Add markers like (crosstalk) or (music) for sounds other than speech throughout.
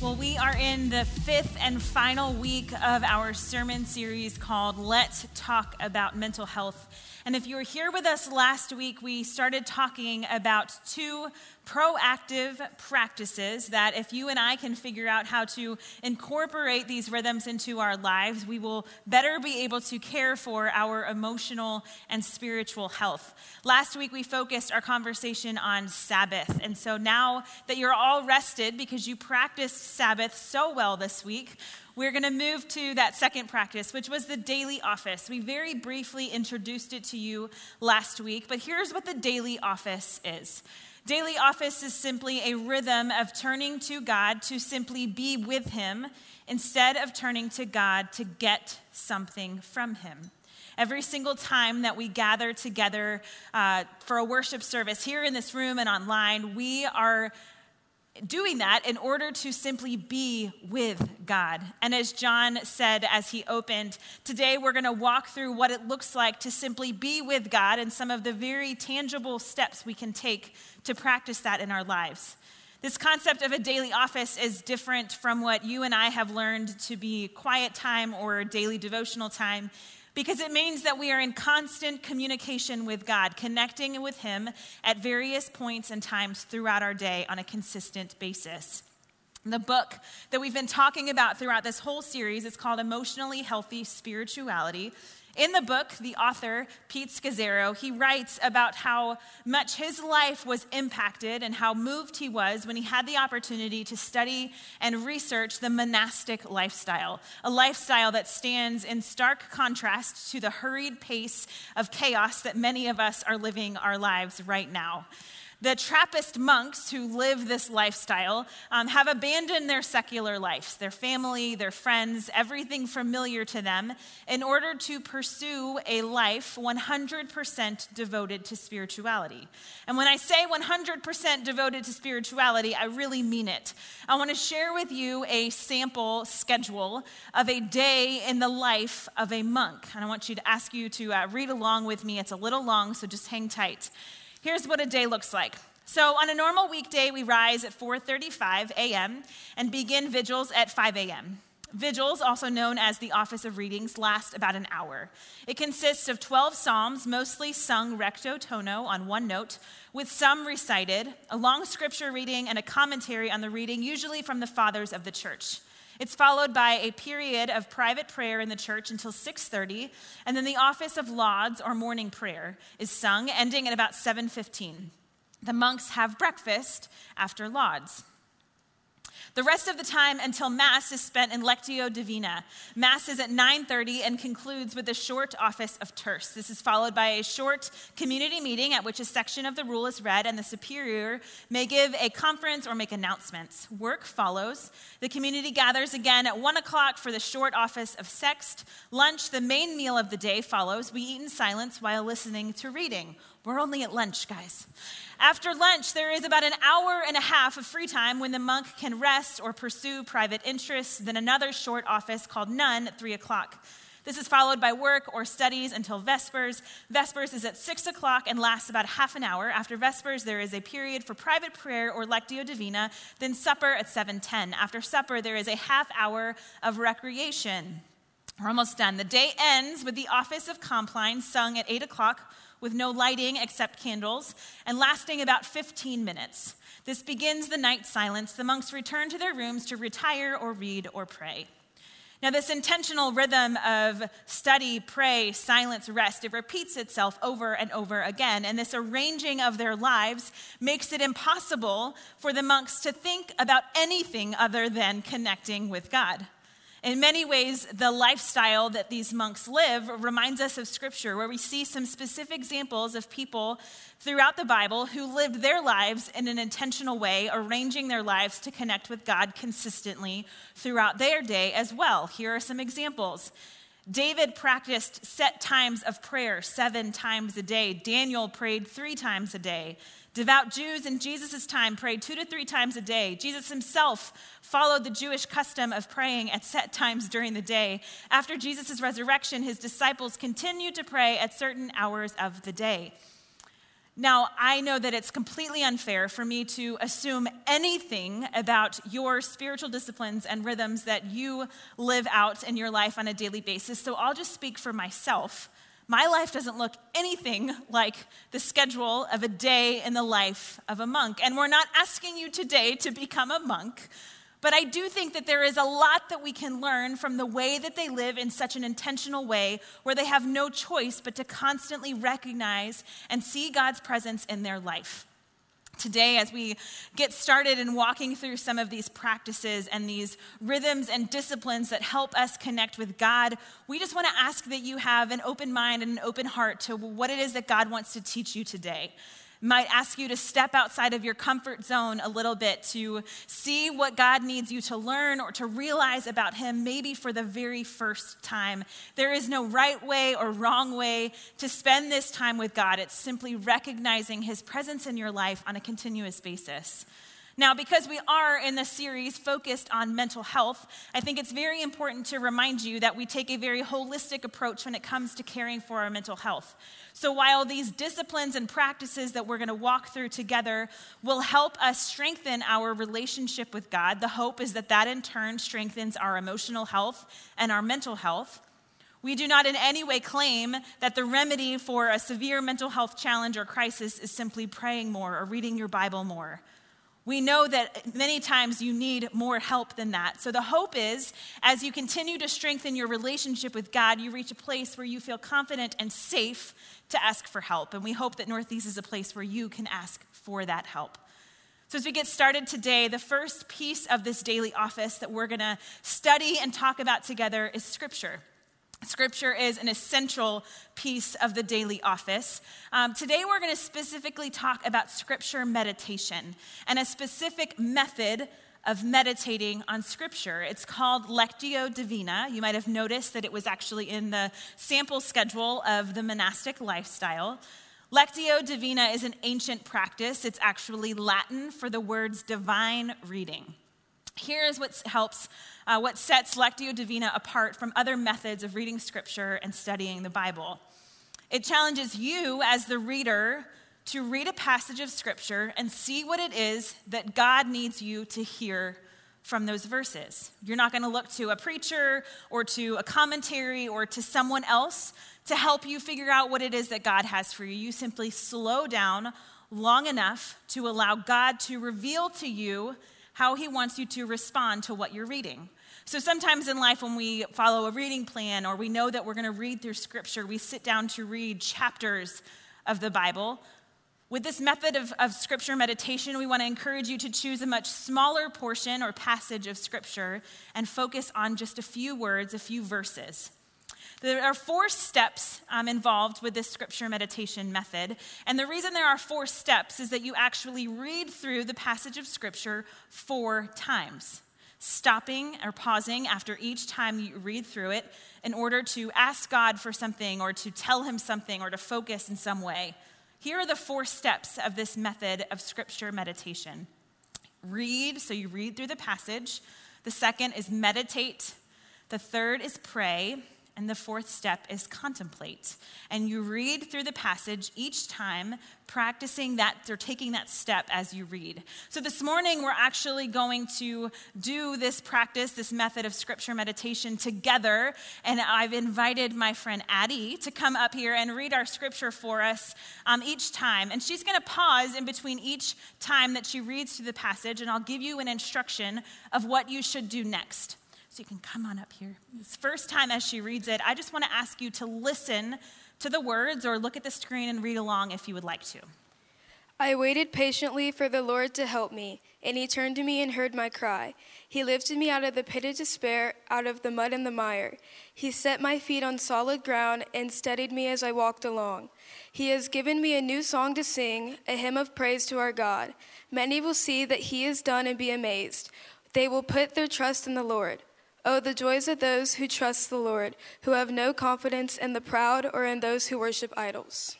Well, we are in the fifth and final week of our sermon series called Let's Talk About Mental Health. And if you were here with us last week, we started talking about two proactive practices that if you and I can figure out how to incorporate these rhythms into our lives, we will better be able to care for our emotional and spiritual health. Last week, we focused our conversation on Sabbath. And so now that you're all rested because you practiced Sabbath so well this week, we're going to move to that second practice, which was the daily office. We very briefly introduced it to you last week, but here's what the daily office is. Daily office is simply a rhythm of turning to God to simply be with Him instead of turning to God to get something from Him. Every single time that we gather together uh, for a worship service here in this room and online, we are doing that in order to simply be with God. And as John said as he opened, today we're going to walk through what it looks like to simply be with God and some of the very tangible steps we can take to practice that in our lives. This concept of a daily office is different from what you and I have learned to be quiet time or daily devotional time because it means that we are in constant communication with God, connecting with Him at various points and times throughout our day on a consistent basis. The book that we've been talking about throughout this whole series is called Emotionally Healthy Spirituality. In the book, the author, Pete Scazzero, he writes about how much his life was impacted and how moved he was when he had the opportunity to study and research the monastic lifestyle, a lifestyle that stands in stark contrast to the hurried pace of chaos that many of us are living our lives right now. The Trappist monks who live this lifestyle um, have abandoned their secular lives, their family, their friends, everything familiar to them, in order to pursue a life 100% devoted to spirituality. And when I say 100% devoted to spirituality, I really mean it. I want to share with you a sample schedule of a day in the life of a monk. And I want you to ask you to uh, read along with me. It's a little long, so just hang tight. Here's what a day looks like. So on a normal weekday, we rise at 4:35 a.m. and begin vigils at 5 a.m. Vigils, also known as the Office of Readings, last about an hour. It consists of 12 psalms, mostly sung recto tono on one note, with some recited, a long scripture reading, and a commentary on the reading, usually from the fathers of the church. It's followed by a period of private prayer in the church until 6:30, and then the office of lauds or morning prayer is sung ending at about 7:15. The monks have breakfast after lauds. The rest of the time until Mass is spent in Lectio Divina. Mass is at 9:30 and concludes with a short office of terce. This is followed by a short community meeting at which a section of the rule is read and the superior may give a conference or make announcements. Work follows. The community gathers again at 1 o'clock for the short office of sext. Lunch, the main meal of the day, follows. We eat in silence while listening to reading. We're only at lunch, guys. After lunch, there is about an hour and a half of free time when the monk can rest or pursue private interests, then another short office called none at 3 o'clock. This is followed by work or studies until Vespers. Vespers is at 6 o'clock and lasts about half an hour. After Vespers, there is a period for private prayer or Lectio Divina, then supper at 7.10. After supper, there is a half hour of recreation. We're almost done. The day ends with the office of Compline sung at 8 o'clock with no lighting except candles and lasting about 15 minutes. This begins the night silence. The monks return to their rooms to retire or read or pray. Now, this intentional rhythm of study, pray, silence, rest, it repeats itself over and over again. And this arranging of their lives makes it impossible for the monks to think about anything other than connecting with God. In many ways, the lifestyle that these monks live reminds us of Scripture, where we see some specific examples of people throughout the Bible who lived their lives in an intentional way, arranging their lives to connect with God consistently throughout their day as well. Here are some examples. David practiced set times of prayer seven times a day. Daniel prayed three times a day. Devout Jews in Jesus' time prayed two to three times a day. Jesus himself followed the Jewish custom of praying at set times during the day. After Jesus' resurrection, his disciples continued to pray at certain hours of the day. Now, I know that it's completely unfair for me to assume anything about your spiritual disciplines and rhythms that you live out in your life on a daily basis, so I'll just speak for myself my life doesn't look anything like the schedule of a day in the life of a monk. And we're not asking you today to become a monk, but I do think that there is a lot that we can learn from the way that they live in such an intentional way where they have no choice but to constantly recognize and see God's presence in their life today as we get started in walking through some of these practices and these rhythms and disciplines that help us connect with God, we just want to ask that you have an open mind and an open heart to what it is that God wants to teach you today might ask you to step outside of your comfort zone a little bit to see what God needs you to learn or to realize about Him, maybe for the very first time. There is no right way or wrong way to spend this time with God. It's simply recognizing His presence in your life on a continuous basis. Now, because we are in this series focused on mental health, I think it's very important to remind you that we take a very holistic approach when it comes to caring for our mental health. So, while these disciplines and practices that we're going to walk through together will help us strengthen our relationship with God, the hope is that that in turn strengthens our emotional health and our mental health. We do not in any way claim that the remedy for a severe mental health challenge or crisis is simply praying more or reading your Bible more. We know that many times you need more help than that. So the hope is as you continue to strengthen your relationship with God, you reach a place where you feel confident and safe to ask for help. And we hope that Northeast is a place where you can ask for that help. So, as we get started today, the first piece of this daily office that we're going to study and talk about together is Scripture. Scripture is an essential piece of the daily office. Um, today, we're going to specifically talk about Scripture meditation and a specific method of meditating on Scripture. It's called Lectio Divina. You might have noticed that it was actually in the sample schedule of the monastic lifestyle. Lectio Divina is an ancient practice, it's actually Latin for the words divine reading. Here's what helps, uh, what sets Lectio Divina apart from other methods of reading scripture and studying the Bible. It challenges you as the reader to read a passage of scripture and see what it is that God needs you to hear from those verses. You're not going to look to a preacher or to a commentary or to someone else to help you figure out what it is that God has for you. You simply slow down long enough to allow God to reveal to you how he wants you to respond to what you're reading. So sometimes in life, when we follow a reading plan or we know that we're going to read through scripture, we sit down to read chapters of the Bible. With this method of, of scripture meditation, we want to encourage you to choose a much smaller portion or passage of scripture and focus on just a few words, a few verses. There are four steps um, involved with this scripture meditation method. And the reason there are four steps is that you actually read through the passage of scripture four times, stopping or pausing after each time you read through it in order to ask God for something or to tell him something or to focus in some way. Here are the four steps of this method of scripture meditation read, so you read through the passage. The second is meditate. The third is pray. And the fourth step is contemplate. And you read through the passage each time, practicing that or taking that step as you read. So this morning, we're actually going to do this practice, this method of scripture meditation together. And I've invited my friend Addie to come up here and read our scripture for us um, each time. And she's going to pause in between each time that she reads through the passage, and I'll give you an instruction of what you should do next. So you can come on up here. This first time as she reads it, I just want to ask you to listen to the words or look at the screen and read along if you would like to. I waited patiently for the Lord to help me, and he turned to me and heard my cry. He lifted me out of the pit of despair, out of the mud and the mire. He set my feet on solid ground and steadied me as I walked along. He has given me a new song to sing, a hymn of praise to our God. Many will see that he is done and be amazed. They will put their trust in the Lord. Oh, the joys of those who trust the Lord, who have no confidence in the proud or in those who worship idols.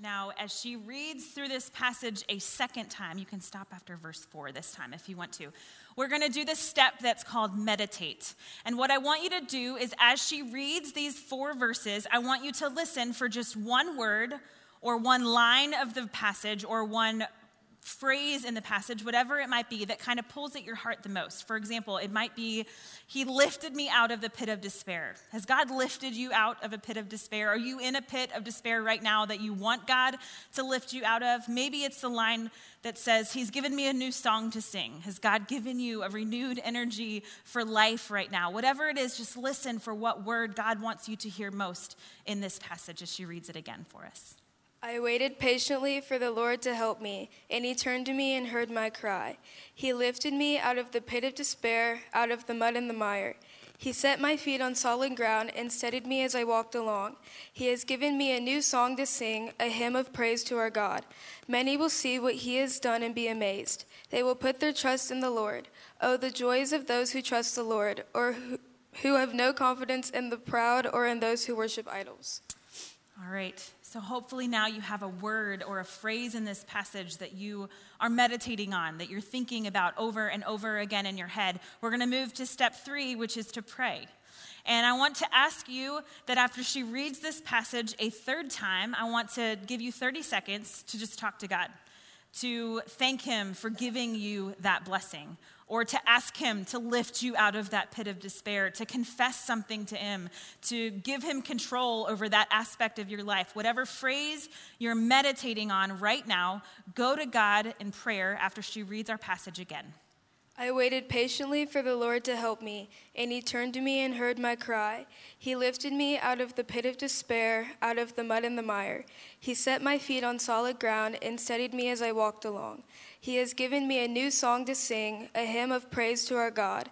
Now, as she reads through this passage a second time, you can stop after verse 4 this time if you want to. We're going to do this step that's called meditate. And what I want you to do is, as she reads these four verses, I want you to listen for just one word or one line of the passage or one phrase in the passage, whatever it might be, that kind of pulls at your heart the most. For example, it might be, He lifted me out of the pit of despair. Has God lifted you out of a pit of despair? Are you in a pit of despair right now that you want God to lift you out of? Maybe it's the line that says, He's given me a new song to sing. Has God given you a renewed energy for life right now? Whatever it is, just listen for what word God wants you to hear most in this passage as she reads it again for us. I waited patiently for the Lord to help me, and he turned to me and heard my cry. He lifted me out of the pit of despair, out of the mud and the mire. He set my feet on solid ground and steadied me as I walked along. He has given me a new song to sing, a hymn of praise to our God. Many will see what he has done and be amazed. They will put their trust in the Lord. Oh, the joys of those who trust the Lord, or who, have no confidence in the proud or in those who worship idols. All right. So, hopefully, now you have a word or a phrase in this passage that you are meditating on, that you're thinking about over and over again in your head. We're going to move to step three, which is to pray. And I want to ask you that after she reads this passage a third time, I want to give you 30 seconds to just talk to God, to thank Him for giving you that blessing or to ask Him to lift you out of that pit of despair, to confess something to Him, to give Him control over that aspect of your life. Whatever phrase you're meditating on right now, go to God in prayer after she reads our passage again. I waited patiently for the Lord to help me, and he turned to me and heard my cry. He lifted me out of the pit of despair, out of the mud and the mire. He set my feet on solid ground and steadied me as I walked along. He has given me a new song to sing, a hymn of praise to our God.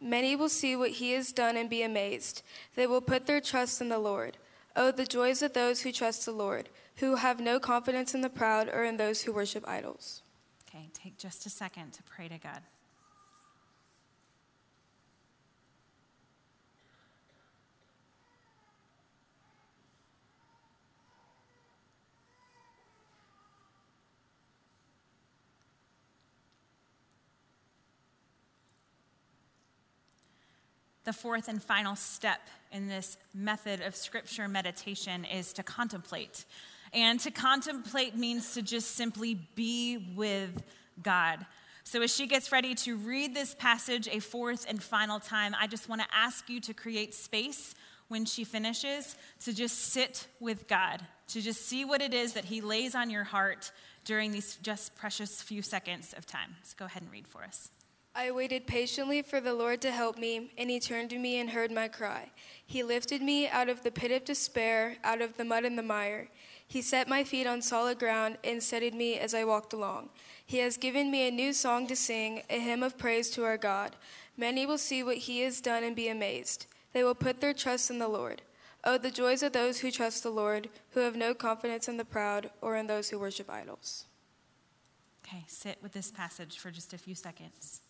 Many will see what he has done and be amazed. They will put their trust in the Lord. Oh, the joys of those who trust the Lord, who have no confidence in the proud or in those who worship idols. Okay, take just a second to pray to God. The fourth and final step in this method of scripture meditation is to contemplate. And to contemplate means to just simply be with God. So, as she gets ready to read this passage a fourth and final time, I just want to ask you to create space when she finishes to just sit with God, to just see what it is that He lays on your heart during these just precious few seconds of time. So, go ahead and read for us. I waited patiently for the Lord to help me, and he turned to me and heard my cry. He lifted me out of the pit of despair, out of the mud and the mire. He set my feet on solid ground and steadied me as I walked along. He has given me a new song to sing, a hymn of praise to our God. Many will see what he has done and be amazed. They will put their trust in the Lord. Oh, the joys of those who trust the Lord, who have no confidence in the proud or in those who worship idols. Okay, sit with this passage for just a few seconds.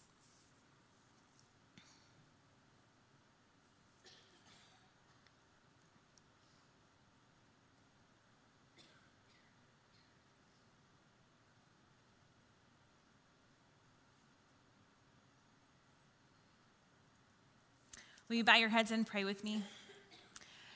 Will you bow your heads and pray with me?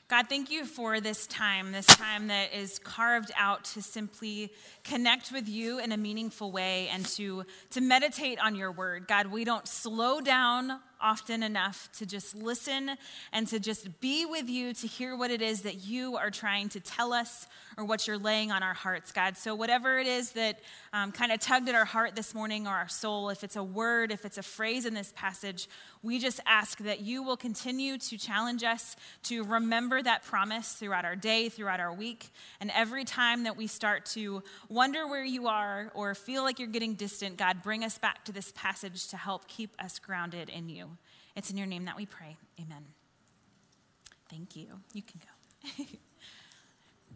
God, thank you for this time, this time that is carved out to simply connect with you in a meaningful way and to, to meditate on your word. God, we don't slow down often enough to just listen and to just be with you to hear what it is that you are trying to tell us or what you're laying on our hearts, God. So, whatever it is that um, kind of tugged at our heart this morning or our soul, if it's a word, if it's a phrase in this passage, we just ask that you will continue to challenge us to remember that promise throughout our day, throughout our week. And every time that we start to wonder where you are or feel like you're getting distant, God, bring us back to this passage to help keep us grounded in you. It's in your name that we pray. Amen. Thank you. You can go. (laughs)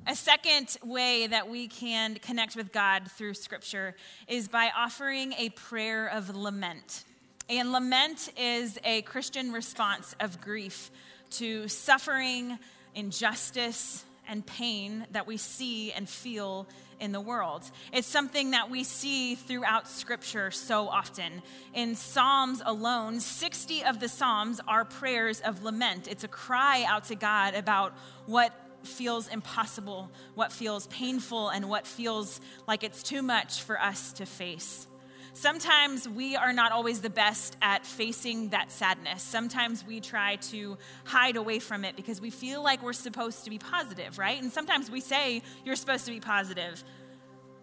A second way that we can connect with God through Scripture is by offering a prayer of lament. And lament is a Christian response of grief to suffering, injustice, and pain that we see and feel in the world. It's something that we see throughout Scripture so often. In Psalms alone, 60 of the Psalms are prayers of lament. It's a cry out to God about what feels impossible, what feels painful, and what feels like it's too much for us to face. Sometimes we are not always the best at facing that sadness. Sometimes we try to hide away from it because we feel like we're supposed to be positive, right? And sometimes we say, You're supposed to be positive.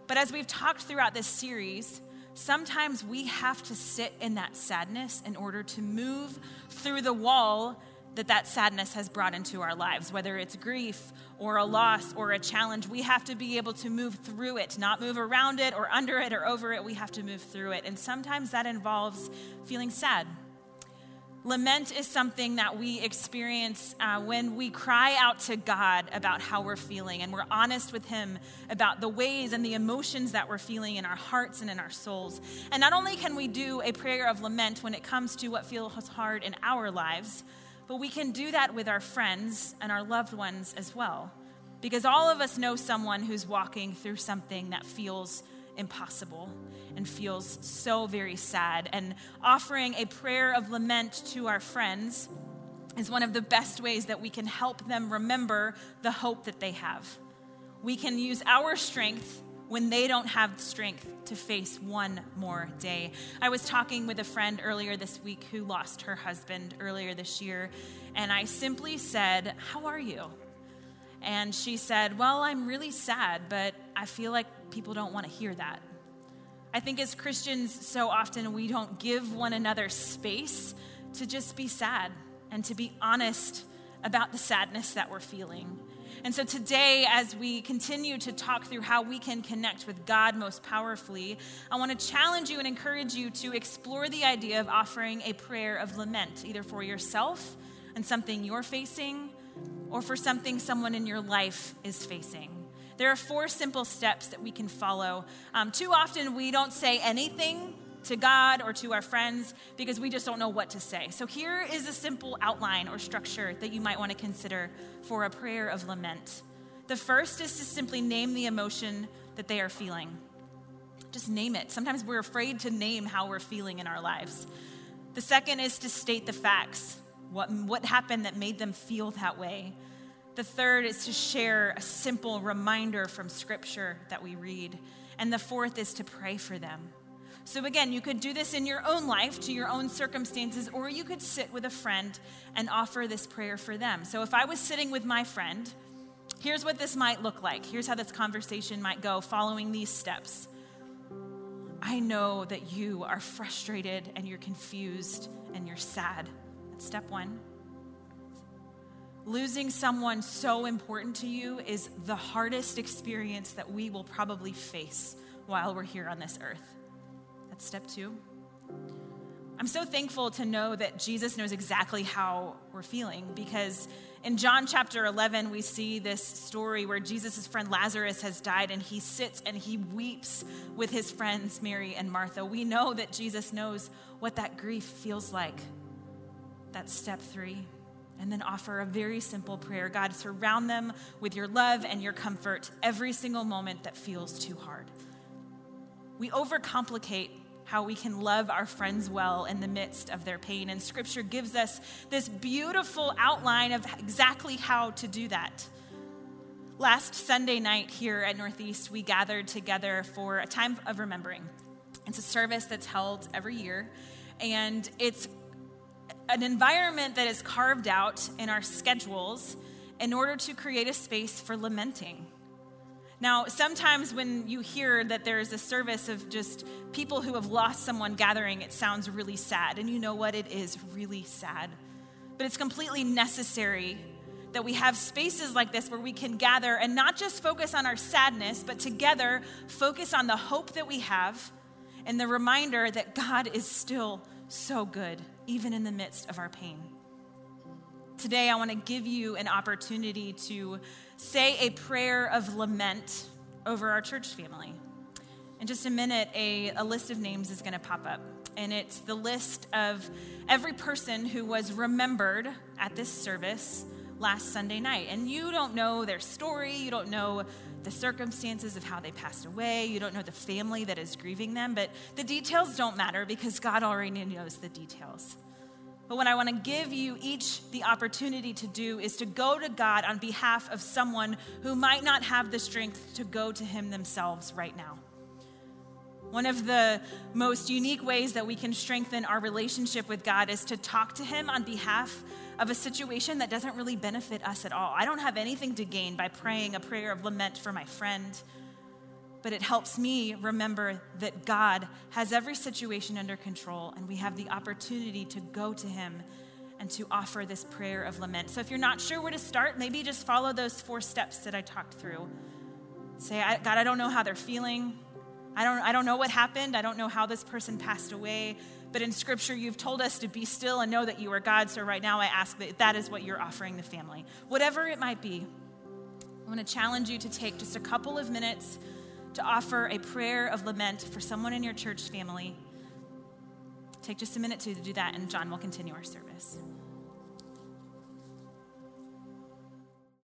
But as we've talked throughout this series, sometimes we have to sit in that sadness in order to move through the wall that that sadness has brought into our lives, whether it's grief or a loss or a challenge. We have to be able to move through it, not move around it or under it or over it. We have to move through it. And sometimes that involves feeling sad. Lament is something that we experience uh, when we cry out to God about how we're feeling and we're honest with Him about the ways and the emotions that we're feeling in our hearts and in our souls. And not only can we do a prayer of lament when it comes to what feels hard in our lives, but we can do that with our friends and our loved ones as well. Because all of us know someone who's walking through something that feels impossible and feels so very sad. And offering a prayer of lament to our friends is one of the best ways that we can help them remember the hope that they have. We can use our strength when they don't have strength to face one more day. I was talking with a friend earlier this week who lost her husband earlier this year, and I simply said, How are you? And she said, Well, I'm really sad, but I feel like people don't want to hear that. I think as Christians, so often we don't give one another space to just be sad and to be honest about the sadness that we're feeling. And so today, as we continue to talk through how we can connect with God most powerfully, I want to challenge you and encourage you to explore the idea of offering a prayer of lament, either for yourself and something you're facing, or for something someone in your life is facing. There are four simple steps that we can follow. Um, too often, we don't say anything to God or to our friends because we just don't know what to say. So, here is a simple outline or structure that you might want to consider for a prayer of lament. The first is to simply name the emotion that they are feeling. Just name it. Sometimes we're afraid to name how we're feeling in our lives. The second is to state the facts what, what happened that made them feel that way. The third is to share a simple reminder from Scripture that we read. And the fourth is to pray for them. So, again, you could do this in your own life, to your own circumstances, or you could sit with a friend and offer this prayer for them. So, if I was sitting with my friend, here's what this might look like. Here's how this conversation might go following these steps. I know that you are frustrated and you're confused and you're sad. That's step one. Losing someone so important to you is the hardest experience that we will probably face while we're here on this earth. That's step two. I'm so thankful to know that Jesus knows exactly how we're feeling because in John chapter 11, we see this story where Jesus' friend Lazarus has died and he sits and he weeps with his friends, Mary and Martha. We know that Jesus knows what that grief feels like. That's step three. And then offer a very simple prayer God, surround them with your love and your comfort every single moment that feels too hard. We overcomplicate how we can love our friends well in the midst of their pain. And scripture gives us this beautiful outline of exactly how to do that. Last Sunday night here at Northeast, we gathered together for a time of remembering. It's a service that's held every year, and it's an environment that is carved out in our schedules in order to create a space for lamenting. Now, sometimes when you hear that there is a service of just people who have lost someone gathering, it sounds really sad. And you know what? It is really sad. But it's completely necessary that we have spaces like this where we can gather and not just focus on our sadness, but together focus on the hope that we have and the reminder that God is still so good, even in the midst of our pain. Today, I want to give you an opportunity to say a prayer of lament over our church family. In just a minute, a, a list of names is going to pop up. And it's the list of every person who was remembered at this service last Sunday night. And you don't know their story, you don't know the circumstances of how they passed away, you don't know the family that is grieving them, but the details don't matter because God already knows the details. But what I want to give you each the opportunity to do is to go to God on behalf of someone who might not have the strength to go to Him themselves right now. One of the most unique ways that we can strengthen our relationship with God is to talk to Him on behalf of a situation that doesn't really benefit us at all. I don't have anything to gain by praying a prayer of lament for my friend, but it helps me remember that God has every situation under control and we have the opportunity to go to Him and to offer this prayer of lament. So if you're not sure where to start, maybe just follow those four steps that I talked through. Say, God, I don't know how they're feeling. I don't, I don't know what happened. I don't know how this person passed away. But in Scripture, you've told us to be still and know that you are God. So right now, I ask that that is what you're offering the family. Whatever it might be, I want to challenge you to take just a couple of minutes to offer a prayer of lament for someone in your church family. Take just a minute to do that, and John will continue our service.